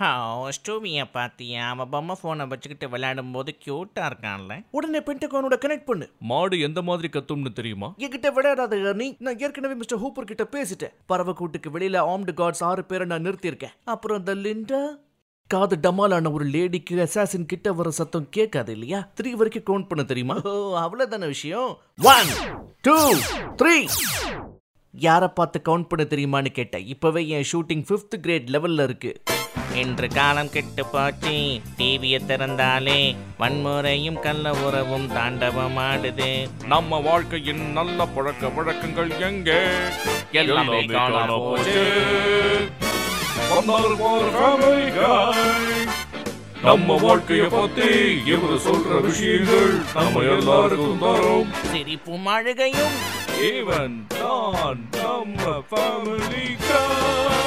ஸ்டூவியை பார்த்தியா அவன் பொம்மை ஃபோனை வச்சுக்கிட்டு விளையாடும் போது க்யூட்டாக இருக்கான்ல. உடனே பென்டகானோட கனெக்ட் பண்ணு. மாடு எந்த மாதிரி கத்தும்னு தெரியுமா? என்கிட்ட விளையாடாத நீ நான் ஏற்கனவே மிஸ்டர் ஹூப்பர் கிட்ட பேசிட்டேன். பறவை கூட்டுக்கு வெளியில ஆம்டு காட்ஸ் ஆறு பேரை நான் நிறுத்தியிருக்கேன். அப்புறம் இந்த லிண்டா? காது டமாலான ஒரு லேடிக்கு அசாசின் கிட்ட வர சத்தம் கேட்காது இல்லையா? த்ரீ வரைக்கும் கவுண்ட் பண்ண தெரியுமா? ஓ அவ்வளவுதான விஷயம்? ஒன் டூ த்ரீ யாரை பார்த்து கவுண்ட் பண்ண தெரியுமான்னு கேட்டேன். இப்பவே என் ஷூட்டிங் ஃபிஃப்த் கிரேட் லெவல்ல இருக்கு. இன்று காலம் கெட்டு போச்சு. டிவியை திறந்தாலே வன்முறையும் கள்ள உறவும் தாண்டவம் ஆடுது நம்ம வாழ்க்கையின் நல்ல பழக்க வழக்கங்கள் எங்கே? எல்லாமே காணாம போச்சு. நம்ம வாழ்க்கைய பத்தி இவரு சொல்ற விஷயங்கள் நம்ம எல்லாருக்கும் தரும். சிரிப்பும் அழுகையும் இவன் தான் நம்ம family guy